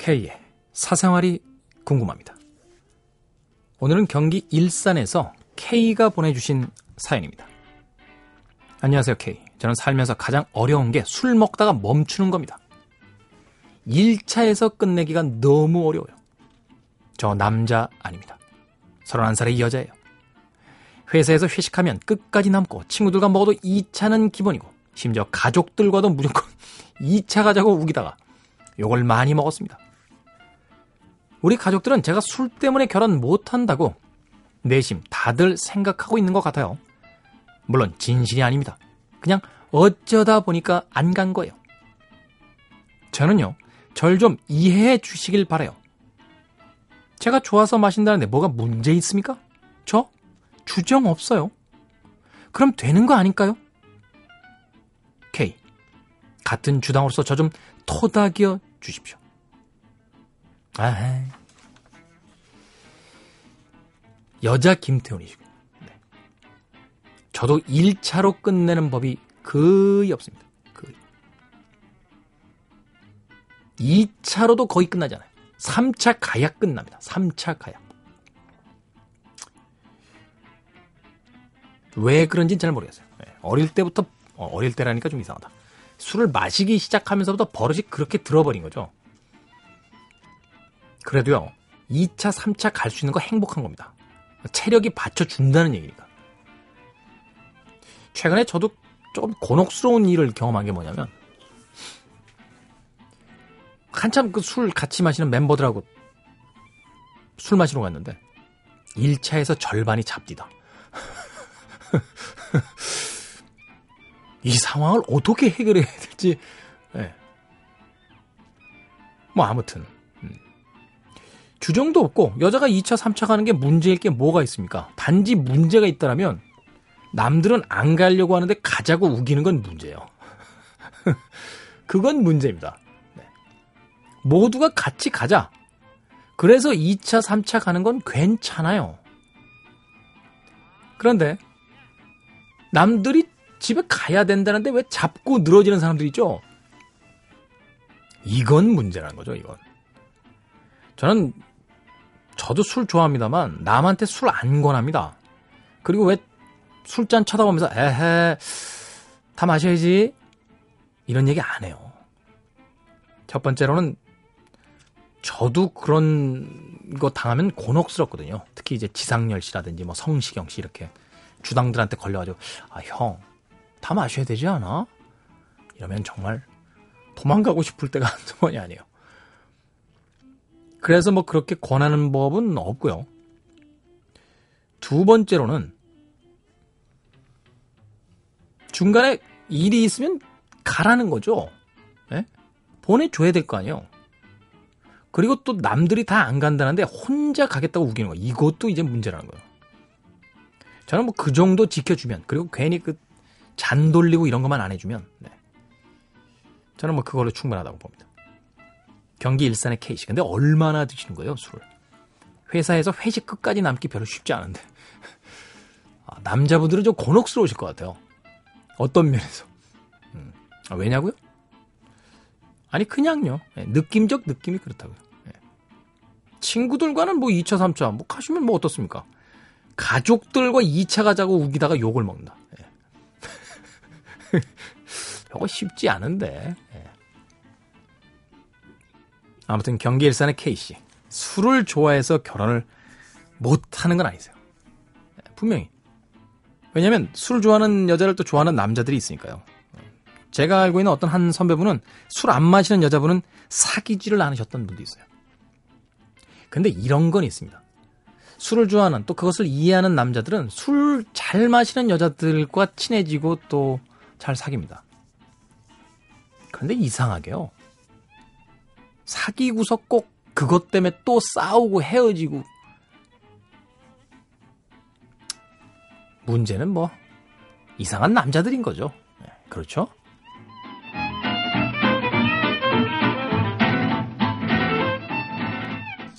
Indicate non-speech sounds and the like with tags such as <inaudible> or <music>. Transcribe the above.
K의 사생활이 궁금합니다. 오늘은 경기 일산에서 K가 보내주신 사연입니다. 안녕하세요, K. 저는 살면서 가장 어려운 게 술 먹다가 멈추는 겁니다. 1차에서 끝내기가 너무 어려워요. 저 남자 아닙니다. 31살의 여자예요. 회사에서 회식하면 끝까지 남고 친구들과 먹어도 2차는 기본이고 심지어 가족들과도 무조건 <laughs> 2차 가자고 우기다가 욕을 많이 먹었습니다. 우리 가족들은 제가 술 때문에 결혼 못한다고 내심 다들 생각하고 있는 것 같아요. 물론 진실이 아닙니다. 그냥 어쩌다 보니까 안 간 거예요. 저는요, 절 좀 이해해 주시길 바래요. 제가 좋아서 마신다는데 뭐가 문제 있습니까? 저 주정 없어요. 그럼 되는 거 아닐까요? K. 같은 주당으로서 저 좀 토닥여 주십시오. 아, 여자 김태훈이시고. 네. 저도 1차로 끝내는 법이 거의 없습니다. 거의. 2차로도 거의 끝나잖아요. 3차 가야 끝납니다. 3차 가야. 왜 그런지는 잘 모르겠어요. 네. 어릴 때부터, 어, 어릴 때라니까 좀 이상하다. 술을 마시기 시작하면서부터 버릇이 그렇게 들어버린 거죠. 그래도요, 2차, 3차 갈 수 있는 거 행복한 겁니다. 체력이 받쳐준다는 얘기니까. 최근에 저도 조금 곤혹스러운 일을 경험한 게 뭐냐면, 한참 그 술 같이 마시는 멤버들하고 술 마시러 갔는데, 1차에서 절반이 잡디다. <laughs> 이 상황을 어떻게 해결해야 될지, 네. 뭐, 아무튼. 주정도 없고 여자가 2차, 3차 가는 게 문제일 게 뭐가 있습니까? 단지 문제가 있다라면 남들은 안 가려고 하는데 가자고 우기는 건 문제예요. <laughs> 그건 문제입니다. 네. 모두가 같이 가자. 그래서 2차, 3차 가는 건 괜찮아요. 그런데 남들이 집에 가야 된다는데 왜 잡고 늘어지는 사람들 있죠? 이건 문제라는 거죠, 이건. 저는 저도 술 좋아합니다만 남한테 술 안 권합니다. 그리고 왜 술잔 쳐다보면서 에헤 다 마셔야지 이런 얘기 안 해요. 첫 번째로는 저도 그런 거 당하면 곤혹스럽거든요. 특히 이제 지상열 씨라든지 뭐 성시경 씨 이렇게 주당들한테 걸려가지고 아 형 다 마셔야 되지 않아? 이러면 정말 도망가고 싶을 때가 <laughs> 한두 번이 아니에요. 그래서 뭐 그렇게 권하는 법은 없고요. 두 번째로는 중간에 일이 있으면 가라는 거죠. 네? 보내줘야 될 거 아니에요. 그리고 또 남들이 다 안 간다는데 혼자 가겠다고 우기는 거. 이것도 이제 문제라는 거예요. 저는 뭐 그 정도 지켜주면 그리고 괜히 그 잔 돌리고 이런 것만 안 해주면 네. 저는 뭐 그걸로 충분하다고 봅니다. 경기 일산의 케이시. 근데 얼마나 드시는 거예요, 술을? 회사에서 회식 끝까지 남기 별로 쉽지 않은데. 아, 남자분들은 좀 곤혹스러우실 것 같아요. 어떤 면에서. 음. 아, 왜냐고요? 아니, 그냥요. 네, 느낌적 느낌이 그렇다고요. 네. 친구들과는 뭐 2차, 3차, 뭐 가시면 뭐 어떻습니까? 가족들과 2차 가자고 우기다가 욕을 먹는다. <laughs> 네. 이거 쉽지 않은데. 아무튼 경기 일산의 K씨. 술을 좋아해서 결혼을 못 하는 건 아니세요. 분명히. 왜냐면 술 좋아하는 여자를 또 좋아하는 남자들이 있으니까요. 제가 알고 있는 어떤 한 선배분은 술 안 마시는 여자분은 사귀지를 않으셨던 분도 있어요. 근데 이런 건 있습니다. 술을 좋아하는 또 그것을 이해하는 남자들은 술 잘 마시는 여자들과 친해지고 또 잘 사깁니다. 그런데 이상하게요. 사귀고서 꼭 그것 때문에 또 싸우고 헤어지고 문제는 뭐 이상한 남자들인 거죠. 네, 그렇죠?